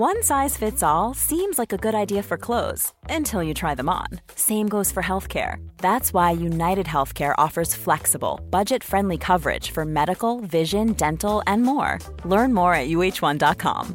One size fits all seems like a good idea for clothes until you try them on. Same goes for healthcare. That's why United Healthcare offers flexible, budget friendly coverage for medical, vision, dental, and more. Learn more at uhone.com.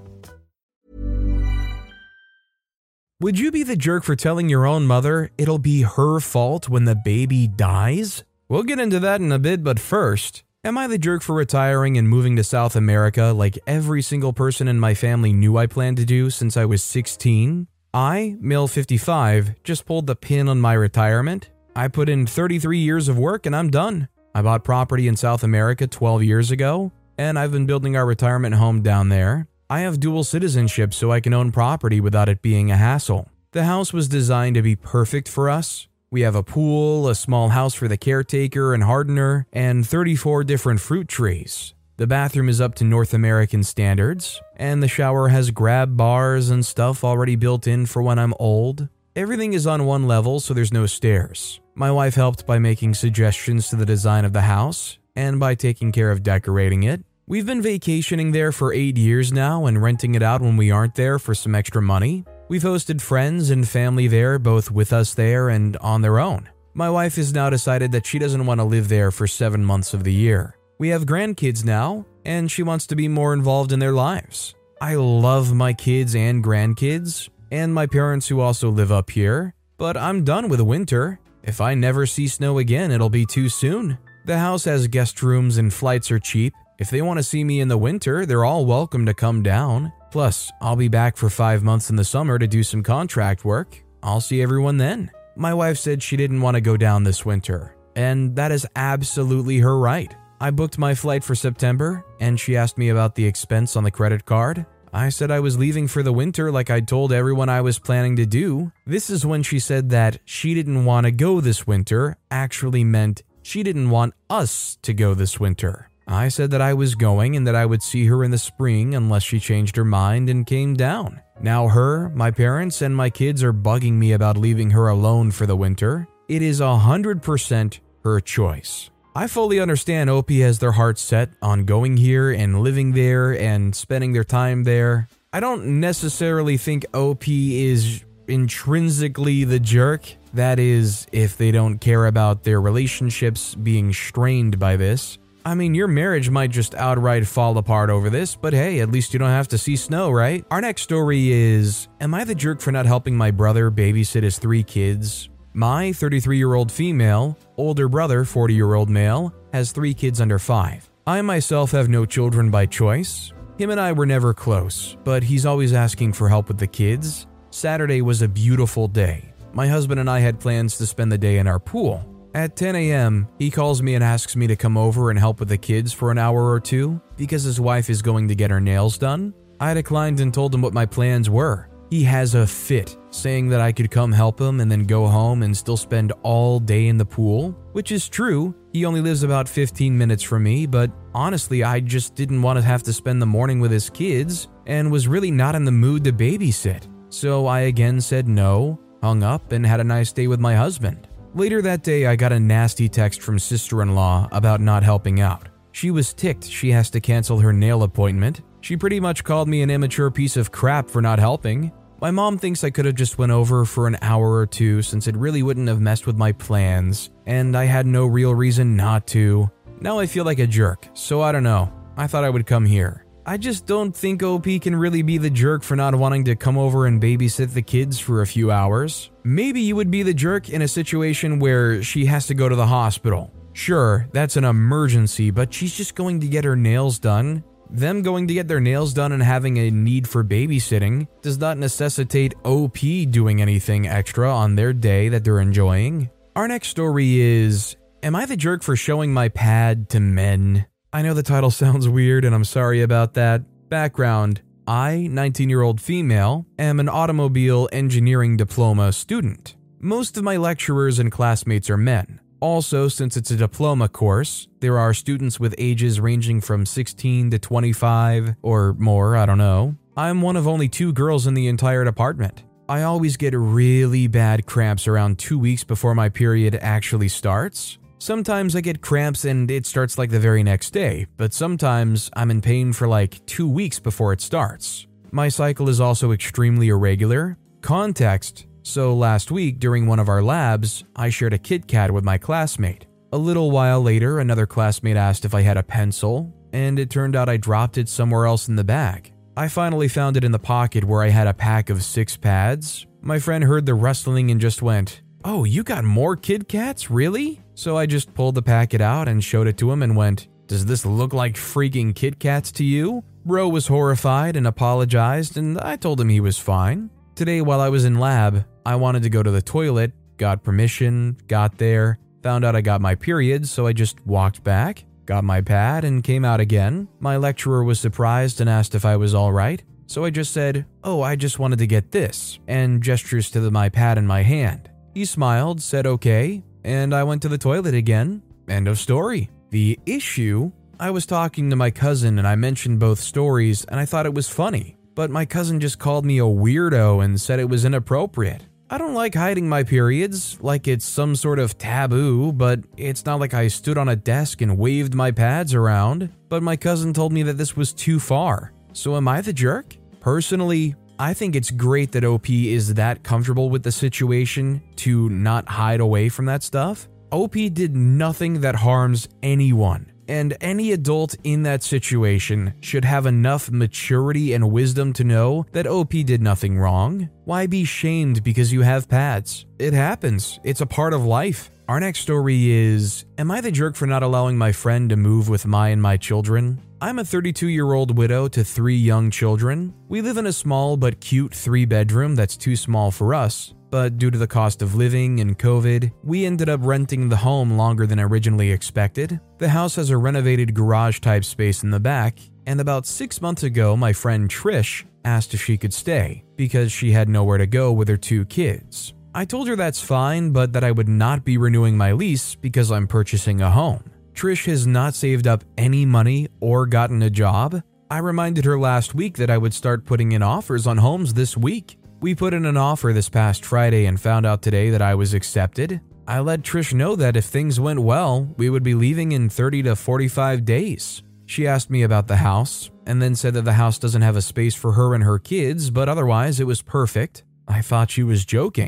Would you be the jerk for telling your own mother it'll be her fault when the baby dies? We'll get into that in a bit, but first, Am I the jerk for retiring and moving to South America like every single person in my family knew I planned to do since I was 16? I, male 55, just pulled the pin on my retirement. I put in 33 years of work and I'm done. I bought property in South America 12 years ago, and I've been building our retirement home down there. I have dual citizenship so I can own property without it being a hassle. The house was designed to be perfect for us, we have a pool, a small house for the caretaker and hardener, and 34 different fruit trees. The bathroom is up to North American standards, and the shower has grab bars and stuff already built in for when I'm old. Everything is on one level, so there's no stairs. My wife helped by making suggestions to the design of the house and by taking care of decorating it. We've been vacationing there for eight years now and renting it out when we aren't there for some extra money. We've hosted friends and family there, both with us there and on their own. My wife has now decided that she doesn't want to live there for seven months of the year. We have grandkids now, and she wants to be more involved in their lives. I love my kids and grandkids, and my parents who also live up here, but I'm done with winter. If I never see snow again, it'll be too soon. The house has guest rooms and flights are cheap. If they want to see me in the winter, they're all welcome to come down. Plus, I'll be back for five months in the summer to do some contract work. I'll see everyone then. My wife said she didn't want to go down this winter, and that is absolutely her right. I booked my flight for September, and she asked me about the expense on the credit card. I said I was leaving for the winter like I'd told everyone I was planning to do. This is when she said that she didn't want to go this winter actually meant she didn't want us to go this winter. I said that I was going and that I would see her in the spring unless she changed her mind and came down. Now, her, my parents, and my kids are bugging me about leaving her alone for the winter. It is 100% her choice. I fully understand OP has their hearts set on going here and living there and spending their time there. I don't necessarily think OP is intrinsically the jerk. That is, if they don't care about their relationships being strained by this. I mean, your marriage might just outright fall apart over this, but hey, at least you don't have to see snow, right? Our next story is Am I the jerk for not helping my brother babysit his three kids? My 33 year old female, older brother, 40 year old male, has three kids under five. I myself have no children by choice. Him and I were never close, but he's always asking for help with the kids. Saturday was a beautiful day. My husband and I had plans to spend the day in our pool. At 10 a.m., he calls me and asks me to come over and help with the kids for an hour or two because his wife is going to get her nails done. I declined and told him what my plans were. He has a fit, saying that I could come help him and then go home and still spend all day in the pool, which is true. He only lives about 15 minutes from me, but honestly, I just didn't want to have to spend the morning with his kids and was really not in the mood to babysit. So I again said no, hung up, and had a nice day with my husband. Later that day, I got a nasty text from sister in law about not helping out. She was ticked she has to cancel her nail appointment. She pretty much called me an immature piece of crap for not helping. My mom thinks I could have just went over for an hour or two since it really wouldn't have messed with my plans, and I had no real reason not to. Now I feel like a jerk, so I don't know. I thought I would come here. I just don't think OP can really be the jerk for not wanting to come over and babysit the kids for a few hours. Maybe you would be the jerk in a situation where she has to go to the hospital. Sure, that's an emergency, but she's just going to get her nails done. Them going to get their nails done and having a need for babysitting does not necessitate OP doing anything extra on their day that they're enjoying. Our next story is Am I the jerk for showing my pad to men? I know the title sounds weird and I'm sorry about that. Background I, 19 year old female, am an automobile engineering diploma student. Most of my lecturers and classmates are men. Also, since it's a diploma course, there are students with ages ranging from 16 to 25 or more, I don't know. I'm one of only two girls in the entire department. I always get really bad cramps around two weeks before my period actually starts. Sometimes I get cramps and it starts like the very next day, but sometimes I'm in pain for like two weeks before it starts. My cycle is also extremely irregular. Context so last week, during one of our labs, I shared a Kit Kat with my classmate. A little while later, another classmate asked if I had a pencil, and it turned out I dropped it somewhere else in the bag. I finally found it in the pocket where I had a pack of six pads. My friend heard the rustling and just went, Oh, you got more Kit Kats? Really? So I just pulled the packet out and showed it to him and went, Does this look like freaking Kit Kats to you? Bro was horrified and apologized, and I told him he was fine. Today, while I was in lab, I wanted to go to the toilet, got permission, got there, found out I got my period, so I just walked back, got my pad, and came out again. My lecturer was surprised and asked if I was alright, so I just said, Oh, I just wanted to get this, and gestures to the, my pad in my hand. He smiled, said okay, and I went to the toilet again. End of story. The issue I was talking to my cousin and I mentioned both stories, and I thought it was funny but my cousin just called me a weirdo and said it was inappropriate. I don't like hiding my periods, like it's some sort of taboo, but it's not like I stood on a desk and waved my pads around. But my cousin told me that this was too far. So am I the jerk? Personally, I think it's great that OP is that comfortable with the situation to not hide away from that stuff. OP did nothing that harms anyone. And any adult in that situation should have enough maturity and wisdom to know that OP did nothing wrong. Why be shamed because you have pads? It happens, it's a part of life. Our next story is Am I the jerk for not allowing my friend to move with my and my children? I'm a 32 year old widow to three young children. We live in a small but cute three bedroom that's too small for us, but due to the cost of living and COVID, we ended up renting the home longer than originally expected. The house has a renovated garage type space in the back, and about six months ago, my friend Trish asked if she could stay because she had nowhere to go with her two kids. I told her that's fine, but that I would not be renewing my lease because I'm purchasing a home. Trish has not saved up any money or gotten a job. I reminded her last week that I would start putting in offers on homes this week. We put in an offer this past Friday and found out today that I was accepted. I let Trish know that if things went well, we would be leaving in 30 to 45 days. She asked me about the house and then said that the house doesn't have a space for her and her kids, but otherwise it was perfect. I thought she was joking.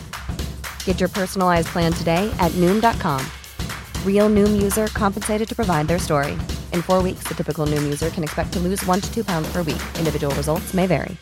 Get your personalized plan today at Noom.com. Real Noom user compensated to provide their story. In four weeks, the typical Noom user can expect to lose one to two pounds per week. Individual results may vary.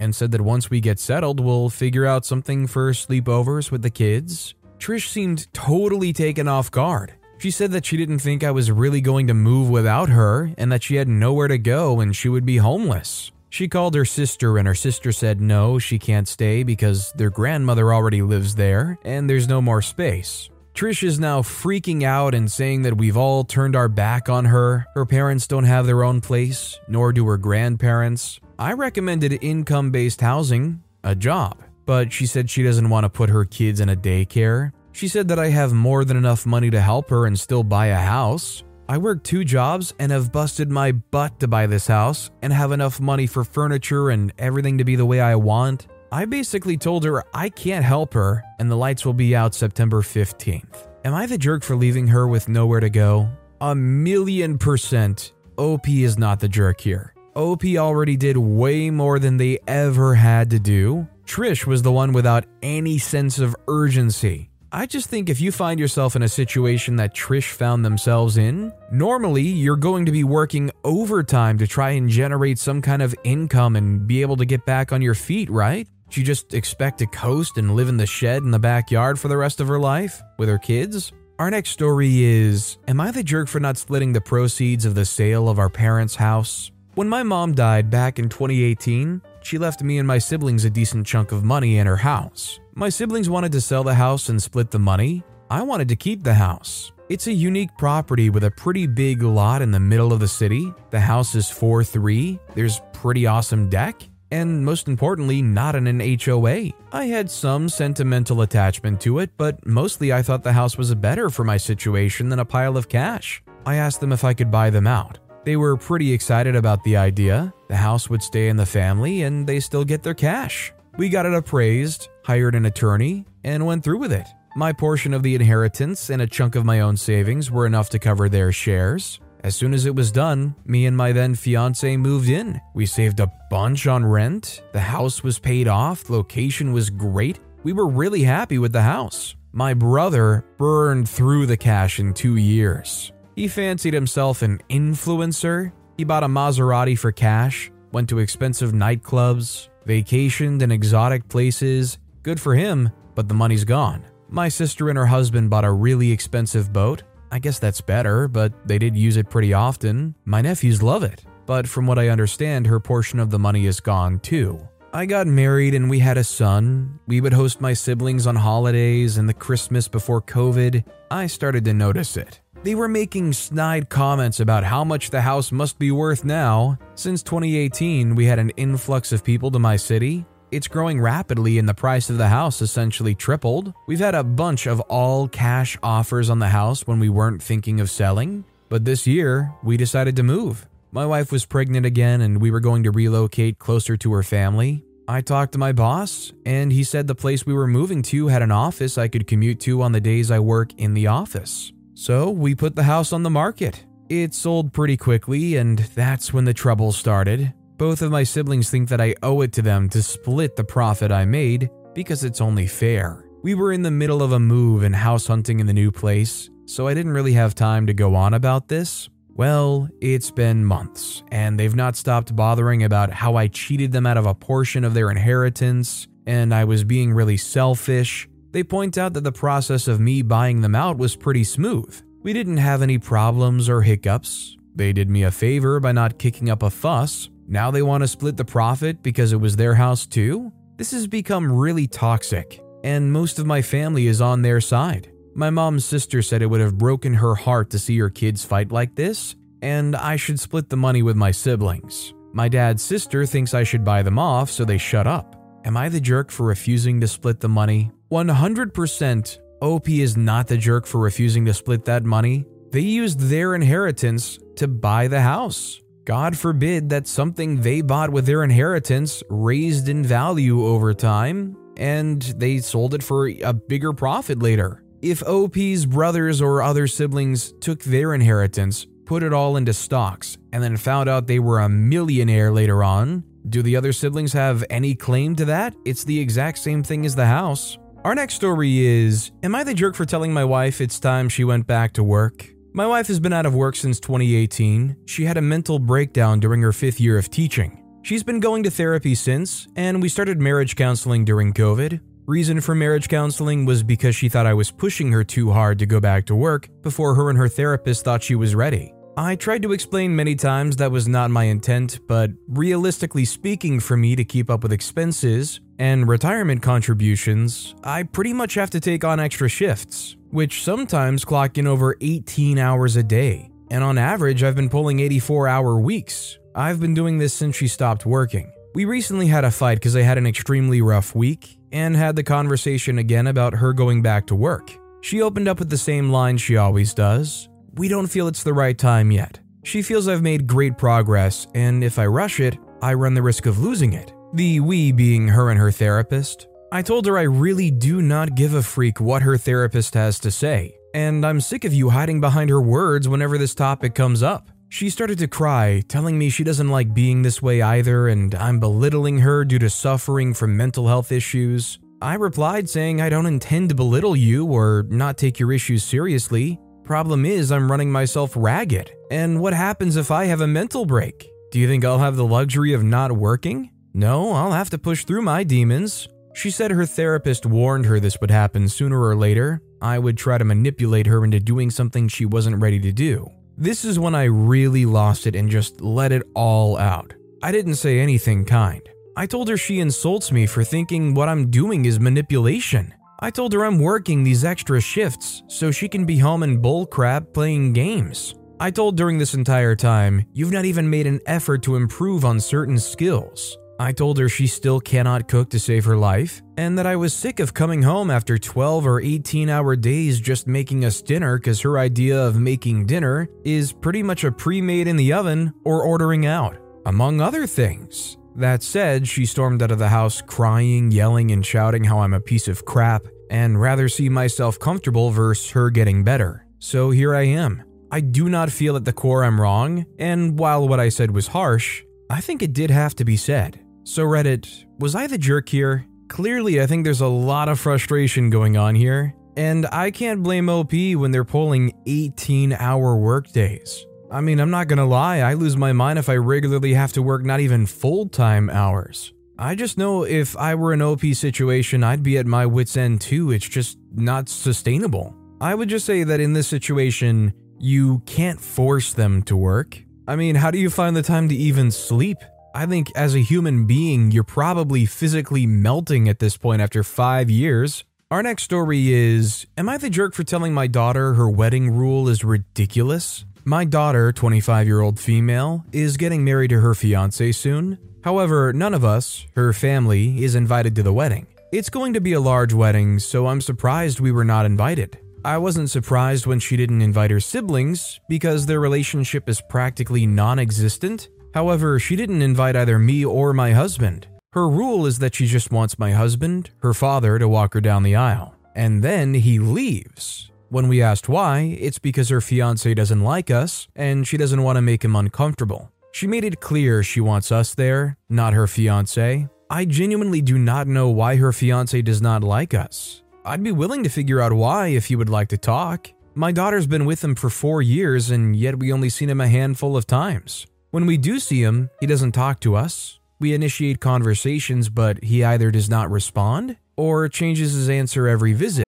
and said that once we get settled, we'll figure out something for sleepovers with the kids. Trish seemed totally taken off guard. She said that she didn't think I was really going to move without her and that she had nowhere to go and she would be homeless. She called her sister, and her sister said no, she can't stay because their grandmother already lives there and there's no more space. Trish is now freaking out and saying that we've all turned our back on her. Her parents don't have their own place, nor do her grandparents. I recommended income based housing, a job, but she said she doesn't want to put her kids in a daycare. She said that I have more than enough money to help her and still buy a house. I work two jobs and have busted my butt to buy this house and have enough money for furniture and everything to be the way I want. I basically told her I can't help her and the lights will be out September 15th. Am I the jerk for leaving her with nowhere to go? A million percent. OP is not the jerk here. OP already did way more than they ever had to do. Trish was the one without any sense of urgency. I just think if you find yourself in a situation that Trish found themselves in, normally you're going to be working overtime to try and generate some kind of income and be able to get back on your feet, right? Do you just expect to coast and live in the shed in the backyard for the rest of her life with her kids? Our next story is Am I the jerk for not splitting the proceeds of the sale of our parents' house? When my mom died back in 2018, she left me and my siblings a decent chunk of money in her house. My siblings wanted to sell the house and split the money. I wanted to keep the house. It's a unique property with a pretty big lot in the middle of the city. The house is 4 3, there's pretty awesome deck, and most importantly, not in an HOA. I had some sentimental attachment to it, but mostly I thought the house was better for my situation than a pile of cash. I asked them if I could buy them out. They were pretty excited about the idea. The house would stay in the family and they still get their cash. We got it appraised, hired an attorney, and went through with it. My portion of the inheritance and a chunk of my own savings were enough to cover their shares. As soon as it was done, me and my then fiance moved in. We saved a bunch on rent, the house was paid off, location was great. We were really happy with the house. My brother burned through the cash in two years. He fancied himself an influencer. He bought a Maserati for cash, went to expensive nightclubs, vacationed in exotic places. Good for him, but the money's gone. My sister and her husband bought a really expensive boat. I guess that's better, but they did use it pretty often. My nephews love it, but from what I understand, her portion of the money is gone too. I got married and we had a son. We would host my siblings on holidays and the Christmas before COVID. I started to notice it. They were making snide comments about how much the house must be worth now. Since 2018, we had an influx of people to my city. It's growing rapidly and the price of the house essentially tripled. We've had a bunch of all cash offers on the house when we weren't thinking of selling. But this year, we decided to move. My wife was pregnant again and we were going to relocate closer to her family. I talked to my boss, and he said the place we were moving to had an office I could commute to on the days I work in the office. So we put the house on the market. It sold pretty quickly, and that's when the trouble started. Both of my siblings think that I owe it to them to split the profit I made because it's only fair. We were in the middle of a move and house hunting in the new place, so I didn't really have time to go on about this. Well, it's been months, and they've not stopped bothering about how I cheated them out of a portion of their inheritance, and I was being really selfish, they point out that the process of me buying them out was pretty smooth. We didn't have any problems or hiccups. They did me a favor by not kicking up a fuss. Now they want to split the profit because it was their house too? This has become really toxic, and most of my family is on their side. My mom's sister said it would have broken her heart to see her kids fight like this, and I should split the money with my siblings. My dad's sister thinks I should buy them off so they shut up. Am I the jerk for refusing to split the money? 100% OP is not the jerk for refusing to split that money. They used their inheritance to buy the house. God forbid that something they bought with their inheritance raised in value over time and they sold it for a bigger profit later. If OP's brothers or other siblings took their inheritance, put it all into stocks, and then found out they were a millionaire later on, do the other siblings have any claim to that? It's the exact same thing as the house. Our next story is Am I the jerk for telling my wife it's time she went back to work? My wife has been out of work since 2018. She had a mental breakdown during her fifth year of teaching. She's been going to therapy since, and we started marriage counseling during COVID. Reason for marriage counseling was because she thought I was pushing her too hard to go back to work before her and her therapist thought she was ready. I tried to explain many times that was not my intent, but realistically speaking, for me to keep up with expenses and retirement contributions, I pretty much have to take on extra shifts, which sometimes clock in over 18 hours a day. And on average, I've been pulling 84 hour weeks. I've been doing this since she stopped working. We recently had a fight because I had an extremely rough week and had the conversation again about her going back to work. She opened up with the same line she always does we don't feel it's the right time yet. She feels I've made great progress, and if I rush it, I run the risk of losing it. The we being her and her therapist. I told her I really do not give a freak what her therapist has to say, and I'm sick of you hiding behind her words whenever this topic comes up. She started to cry, telling me she doesn't like being this way either, and I'm belittling her due to suffering from mental health issues. I replied saying I don't intend to belittle you or not take your issues seriously. Problem is, I'm running myself ragged. And what happens if I have a mental break? Do you think I'll have the luxury of not working? No, I'll have to push through my demons. She said her therapist warned her this would happen sooner or later. I would try to manipulate her into doing something she wasn't ready to do. This is when I really lost it and just let it all out. I didn't say anything kind. I told her she insults me for thinking what I'm doing is manipulation. I told her I'm working these extra shifts so she can be home in bullcrap playing games. I told during this entire time, you've not even made an effort to improve on certain skills. I told her she still cannot cook to save her life, and that I was sick of coming home after 12 or 18 hour days just making us dinner because her idea of making dinner is pretty much a pre made in the oven or ordering out, among other things. That said, she stormed out of the house crying, yelling, and shouting how I'm a piece of crap and rather see myself comfortable versus her getting better. So here I am. I do not feel at the core I'm wrong, and while what I said was harsh, I think it did have to be said. So, Reddit, was I the jerk here? Clearly, I think there's a lot of frustration going on here, and I can't blame OP when they're pulling 18 hour workdays. I mean, I'm not gonna lie, I lose my mind if I regularly have to work not even full time hours. I just know if I were an OP situation, I'd be at my wits' end too. It's just not sustainable. I would just say that in this situation, you can't force them to work. I mean, how do you find the time to even sleep? I think as a human being, you're probably physically melting at this point after five years. Our next story is Am I the jerk for telling my daughter her wedding rule is ridiculous? My daughter, 25 year old female, is getting married to her fiance soon. However, none of us, her family, is invited to the wedding. It's going to be a large wedding, so I'm surprised we were not invited. I wasn't surprised when she didn't invite her siblings because their relationship is practically non existent. However, she didn't invite either me or my husband. Her rule is that she just wants my husband, her father, to walk her down the aisle. And then he leaves. When we asked why, it's because her fiance doesn't like us and she doesn't want to make him uncomfortable. She made it clear she wants us there, not her fiance. I genuinely do not know why her fiance does not like us. I'd be willing to figure out why if you would like to talk. My daughter's been with him for four years and yet we only seen him a handful of times. When we do see him, he doesn't talk to us. We initiate conversations, but he either does not respond or changes his answer every visit.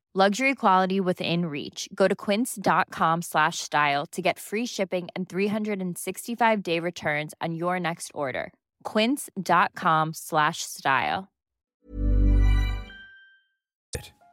Luxury quality within reach. Go to quince.com slash style to get free shipping and 365 day returns on your next order. Quince.com slash style.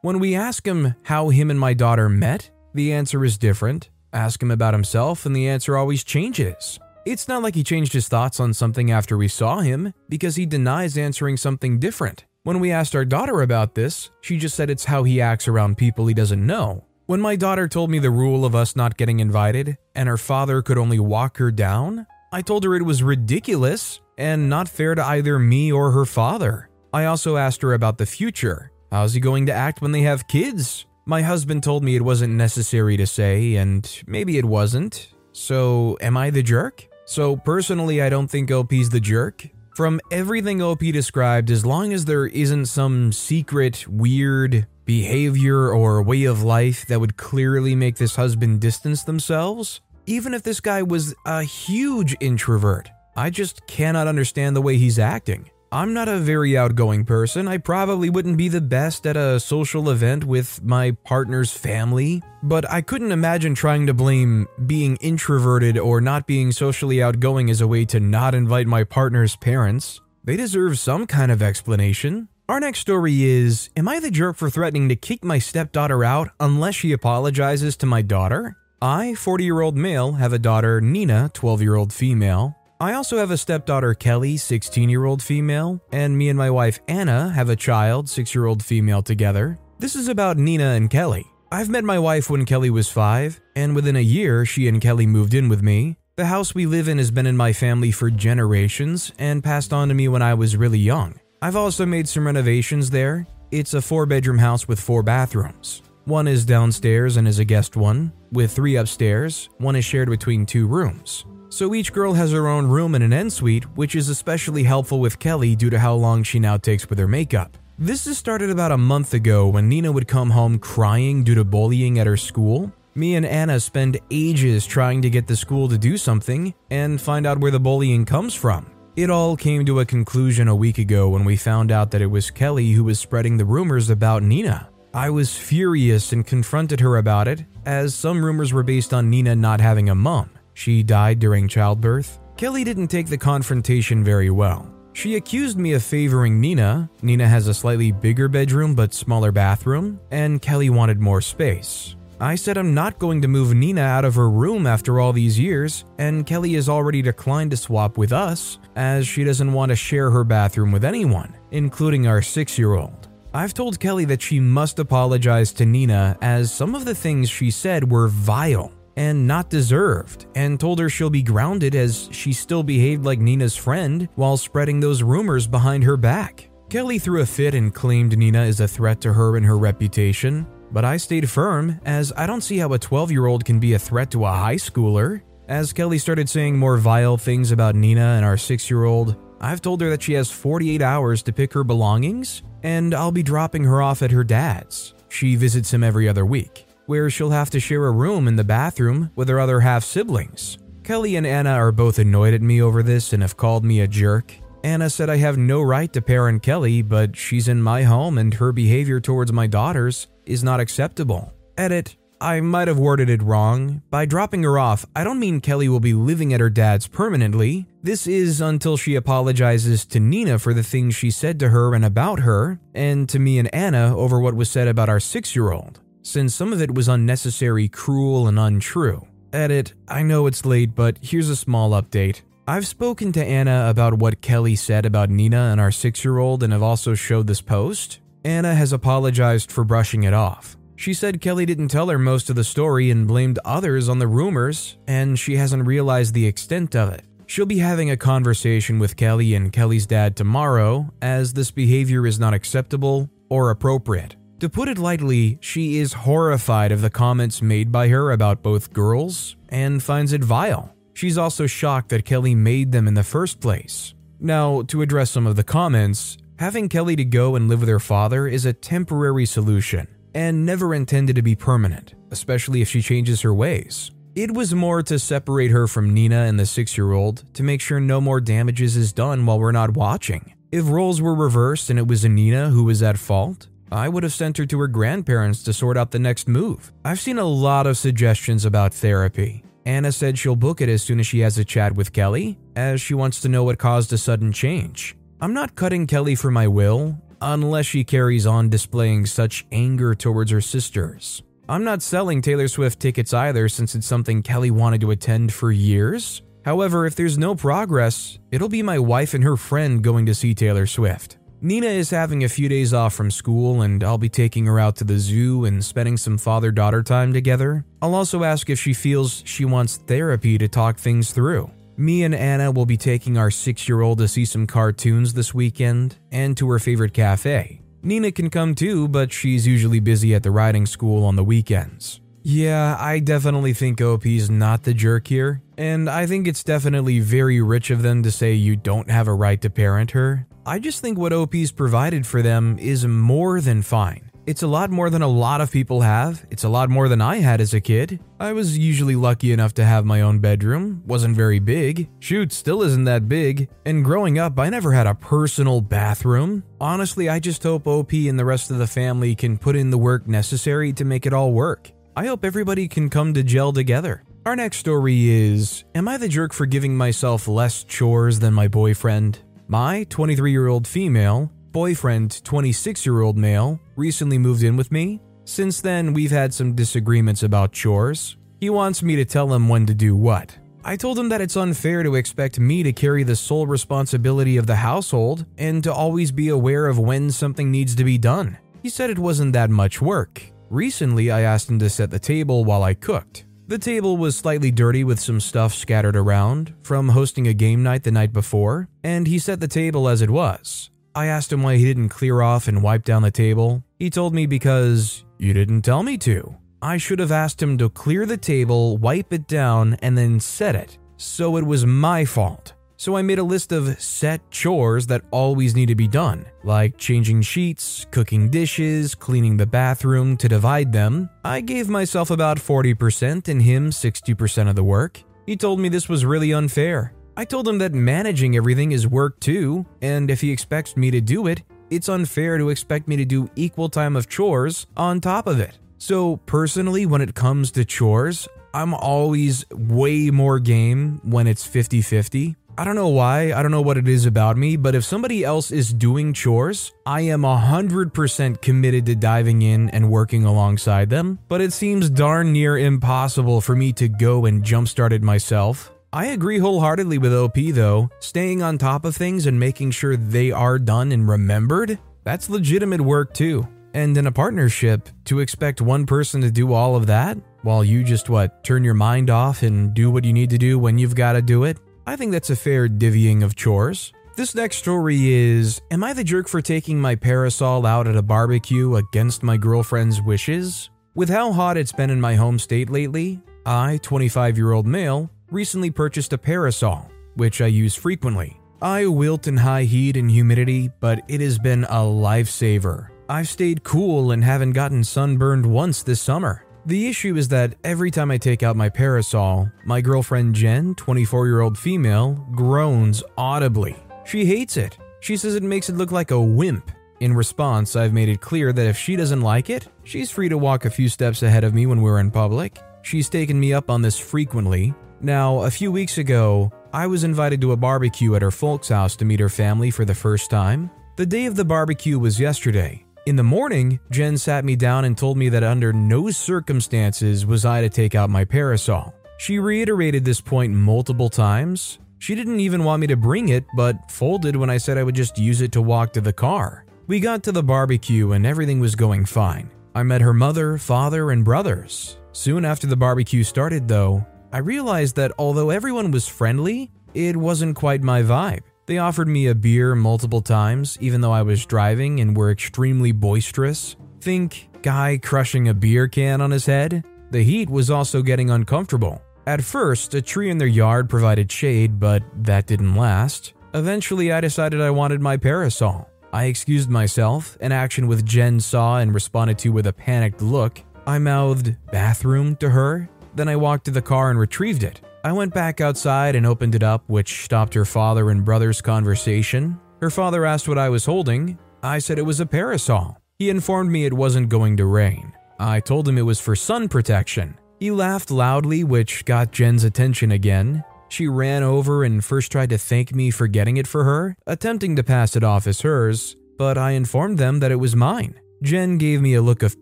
When we ask him how him and my daughter met, the answer is different. Ask him about himself, and the answer always changes. It's not like he changed his thoughts on something after we saw him, because he denies answering something different. When we asked our daughter about this, she just said it's how he acts around people he doesn't know. When my daughter told me the rule of us not getting invited and her father could only walk her down, I told her it was ridiculous and not fair to either me or her father. I also asked her about the future. How's he going to act when they have kids? My husband told me it wasn't necessary to say, and maybe it wasn't. So, am I the jerk? So, personally, I don't think OP's the jerk. From everything OP described, as long as there isn't some secret, weird behavior or way of life that would clearly make this husband distance themselves, even if this guy was a huge introvert, I just cannot understand the way he's acting. I'm not a very outgoing person. I probably wouldn't be the best at a social event with my partner's family, but I couldn't imagine trying to blame being introverted or not being socially outgoing as a way to not invite my partner's parents. They deserve some kind of explanation. Our next story is Am I the jerk for threatening to kick my stepdaughter out unless she apologizes to my daughter? I, 40 year old male, have a daughter, Nina, 12 year old female. I also have a stepdaughter, Kelly, 16 year old female, and me and my wife, Anna, have a child, 6 year old female, together. This is about Nina and Kelly. I've met my wife when Kelly was five, and within a year, she and Kelly moved in with me. The house we live in has been in my family for generations and passed on to me when I was really young. I've also made some renovations there. It's a four bedroom house with four bathrooms. One is downstairs and is a guest one, with three upstairs, one is shared between two rooms. So each girl has her own room and an ensuite, which is especially helpful with Kelly due to how long she now takes with her makeup. This has started about a month ago when Nina would come home crying due to bullying at her school. Me and Anna spend ages trying to get the school to do something and find out where the bullying comes from. It all came to a conclusion a week ago when we found out that it was Kelly who was spreading the rumors about Nina. I was furious and confronted her about it, as some rumors were based on Nina not having a mom. She died during childbirth. Kelly didn't take the confrontation very well. She accused me of favoring Nina. Nina has a slightly bigger bedroom but smaller bathroom, and Kelly wanted more space. I said I'm not going to move Nina out of her room after all these years, and Kelly has already declined to swap with us, as she doesn't want to share her bathroom with anyone, including our six year old. I've told Kelly that she must apologize to Nina, as some of the things she said were vile and not deserved, and told her she'll be grounded as she still behaved like Nina's friend while spreading those rumors behind her back. Kelly threw a fit and claimed Nina is a threat to her and her reputation, but I stayed firm as I don't see how a 12 year old can be a threat to a high schooler. As Kelly started saying more vile things about Nina and our 6 year old, I've told her that she has 48 hours to pick her belongings, and I'll be dropping her off at her dad's. She visits him every other week where she'll have to share a room in the bathroom with her other half siblings. Kelly and Anna are both annoyed at me over this and have called me a jerk. Anna said I have no right to parent Kelly, but she's in my home and her behavior towards my daughters is not acceptable. Edit, I might have worded it wrong. By dropping her off, I don't mean Kelly will be living at her dad's permanently. This is until she apologizes to Nina for the things she said to her and about her, and to me and Anna over what was said about our six year old since some of it was unnecessary, cruel, and untrue. Edit, I know it's late, but here's a small update. I've spoken to Anna about what Kelly said about Nina and our six year old and have also showed this post. Anna has apologized for brushing it off. She said Kelly didn't tell her most of the story and blamed others on the rumors, and she hasn't realized the extent of it. She'll be having a conversation with Kelly and Kelly's dad tomorrow, as this behavior is not acceptable or appropriate. To put it lightly, she is horrified of the comments made by her about both girls and finds it vile. She's also shocked that Kelly made them in the first place. Now, to address some of the comments, having Kelly to go and live with her father is a temporary solution and never intended to be permanent, especially if she changes her ways. It was more to separate her from Nina and the six year old to make sure no more damages is done while we're not watching. If roles were reversed and it was Nina who was at fault, I would have sent her to her grandparents to sort out the next move. I've seen a lot of suggestions about therapy. Anna said she'll book it as soon as she has a chat with Kelly, as she wants to know what caused a sudden change. I'm not cutting Kelly for my will, unless she carries on displaying such anger towards her sisters. I'm not selling Taylor Swift tickets either since it's something Kelly wanted to attend for years. However, if there's no progress, it'll be my wife and her friend going to see Taylor Swift. Nina is having a few days off from school, and I'll be taking her out to the zoo and spending some father daughter time together. I'll also ask if she feels she wants therapy to talk things through. Me and Anna will be taking our six year old to see some cartoons this weekend and to her favorite cafe. Nina can come too, but she's usually busy at the riding school on the weekends. Yeah, I definitely think OP's not the jerk here, and I think it's definitely very rich of them to say you don't have a right to parent her. I just think what OP's provided for them is more than fine. It's a lot more than a lot of people have. It's a lot more than I had as a kid. I was usually lucky enough to have my own bedroom, wasn't very big. Shoot, still isn't that big. And growing up, I never had a personal bathroom. Honestly, I just hope OP and the rest of the family can put in the work necessary to make it all work. I hope everybody can come to gel together. Our next story is Am I the jerk for giving myself less chores than my boyfriend? My 23 year old female, boyfriend, 26 year old male, recently moved in with me. Since then, we've had some disagreements about chores. He wants me to tell him when to do what. I told him that it's unfair to expect me to carry the sole responsibility of the household and to always be aware of when something needs to be done. He said it wasn't that much work. Recently, I asked him to set the table while I cooked. The table was slightly dirty with some stuff scattered around from hosting a game night the night before, and he set the table as it was. I asked him why he didn't clear off and wipe down the table. He told me because you didn't tell me to. I should have asked him to clear the table, wipe it down, and then set it. So it was my fault. So I made a list of set chores that always need to be done, like changing sheets, cooking dishes, cleaning the bathroom to divide them. I gave myself about 40% and him 60% of the work. He told me this was really unfair. I told him that managing everything is work too, and if he expects me to do it, it's unfair to expect me to do equal time of chores on top of it. So, personally, when it comes to chores, I'm always way more game when it's 50 50. I don't know why, I don't know what it is about me, but if somebody else is doing chores, I am 100% committed to diving in and working alongside them. But it seems darn near impossible for me to go and jumpstart it myself. I agree wholeheartedly with OP though. Staying on top of things and making sure they are done and remembered, that's legitimate work too. And in a partnership, to expect one person to do all of that, while you just what, turn your mind off and do what you need to do when you've got to do it, I think that's a fair divvying of chores. This next story is Am I the jerk for taking my parasol out at a barbecue against my girlfriend's wishes? With how hot it's been in my home state lately, I, 25 year old male, recently purchased a parasol, which I use frequently. I wilt in high heat and humidity, but it has been a lifesaver. I've stayed cool and haven't gotten sunburned once this summer. The issue is that every time I take out my parasol, my girlfriend Jen, 24 year old female, groans audibly. She hates it. She says it makes it look like a wimp. In response, I've made it clear that if she doesn't like it, she's free to walk a few steps ahead of me when we're in public. She's taken me up on this frequently. Now, a few weeks ago, I was invited to a barbecue at her folks' house to meet her family for the first time. The day of the barbecue was yesterday, in the morning, Jen sat me down and told me that under no circumstances was I to take out my parasol. She reiterated this point multiple times. She didn't even want me to bring it, but folded when I said I would just use it to walk to the car. We got to the barbecue and everything was going fine. I met her mother, father, and brothers. Soon after the barbecue started, though, I realized that although everyone was friendly, it wasn't quite my vibe. They offered me a beer multiple times, even though I was driving and were extremely boisterous. Think guy crushing a beer can on his head? The heat was also getting uncomfortable. At first, a tree in their yard provided shade, but that didn't last. Eventually, I decided I wanted my parasol. I excused myself, an action with Jen saw and responded to with a panicked look. I mouthed, bathroom to her. Then I walked to the car and retrieved it. I went back outside and opened it up, which stopped her father and brother's conversation. Her father asked what I was holding. I said it was a parasol. He informed me it wasn't going to rain. I told him it was for sun protection. He laughed loudly, which got Jen's attention again. She ran over and first tried to thank me for getting it for her, attempting to pass it off as hers, but I informed them that it was mine. Jen gave me a look of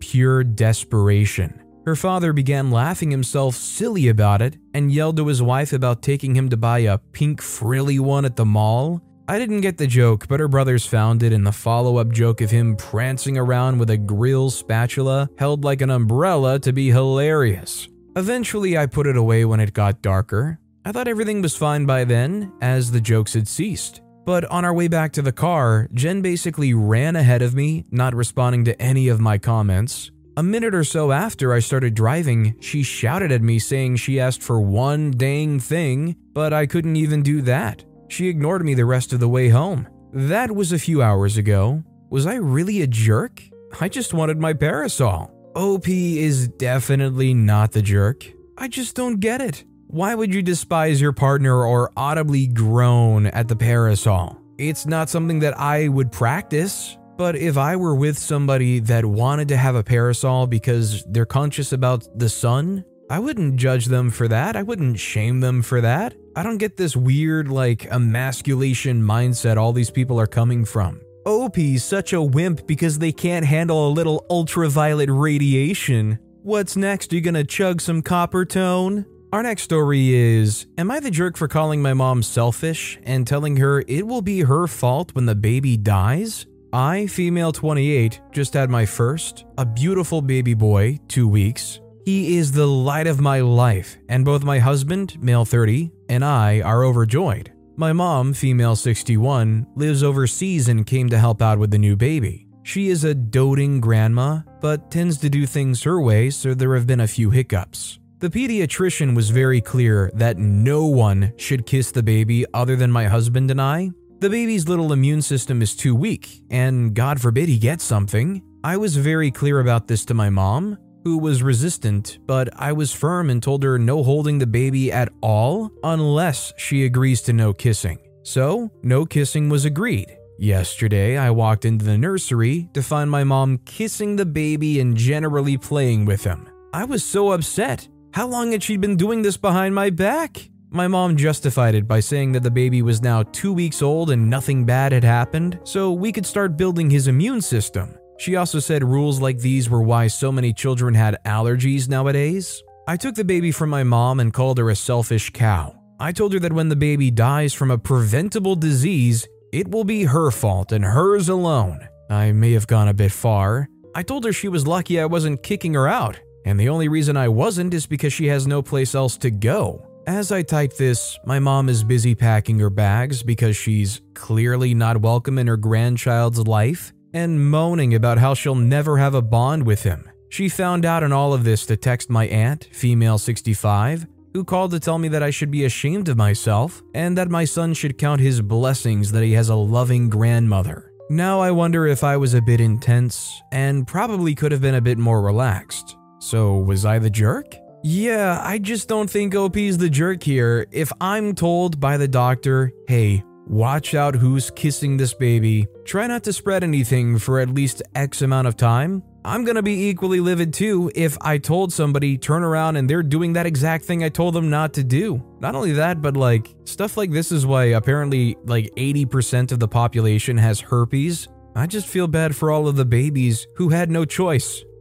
pure desperation. Her father began laughing himself silly about it and yelled to his wife about taking him to buy a pink frilly one at the mall. I didn't get the joke, but her brothers found it in the follow up joke of him prancing around with a grill spatula held like an umbrella to be hilarious. Eventually, I put it away when it got darker. I thought everything was fine by then, as the jokes had ceased. But on our way back to the car, Jen basically ran ahead of me, not responding to any of my comments. A minute or so after I started driving, she shouted at me saying she asked for one dang thing, but I couldn't even do that. She ignored me the rest of the way home. That was a few hours ago. Was I really a jerk? I just wanted my parasol. OP is definitely not the jerk. I just don't get it. Why would you despise your partner or audibly groan at the parasol? It's not something that I would practice. But if I were with somebody that wanted to have a parasol because they're conscious about the sun, I wouldn't judge them for that. I wouldn't shame them for that. I don't get this weird, like, emasculation mindset all these people are coming from. OP's such a wimp because they can't handle a little ultraviolet radiation. What's next? Are you gonna chug some Coppertone? Our next story is Am I the jerk for calling my mom selfish and telling her it will be her fault when the baby dies? I, female 28, just had my first, a beautiful baby boy, two weeks. He is the light of my life, and both my husband, male 30, and I are overjoyed. My mom, female 61, lives overseas and came to help out with the new baby. She is a doting grandma, but tends to do things her way, so there have been a few hiccups. The pediatrician was very clear that no one should kiss the baby other than my husband and I. The baby's little immune system is too weak, and God forbid he gets something. I was very clear about this to my mom, who was resistant, but I was firm and told her no holding the baby at all unless she agrees to no kissing. So, no kissing was agreed. Yesterday, I walked into the nursery to find my mom kissing the baby and generally playing with him. I was so upset. How long had she been doing this behind my back? My mom justified it by saying that the baby was now two weeks old and nothing bad had happened, so we could start building his immune system. She also said rules like these were why so many children had allergies nowadays. I took the baby from my mom and called her a selfish cow. I told her that when the baby dies from a preventable disease, it will be her fault and hers alone. I may have gone a bit far. I told her she was lucky I wasn't kicking her out, and the only reason I wasn't is because she has no place else to go. As I type this, my mom is busy packing her bags because she's clearly not welcome in her grandchild's life and moaning about how she'll never have a bond with him. She found out in all of this to text my aunt, female 65, who called to tell me that I should be ashamed of myself and that my son should count his blessings that he has a loving grandmother. Now I wonder if I was a bit intense and probably could have been a bit more relaxed. So, was I the jerk? Yeah, I just don't think OP's the jerk here. If I'm told by the doctor, hey, watch out who's kissing this baby, try not to spread anything for at least X amount of time, I'm gonna be equally livid too if I told somebody turn around and they're doing that exact thing I told them not to do. Not only that, but like stuff like this is why apparently like 80% of the population has herpes. I just feel bad for all of the babies who had no choice.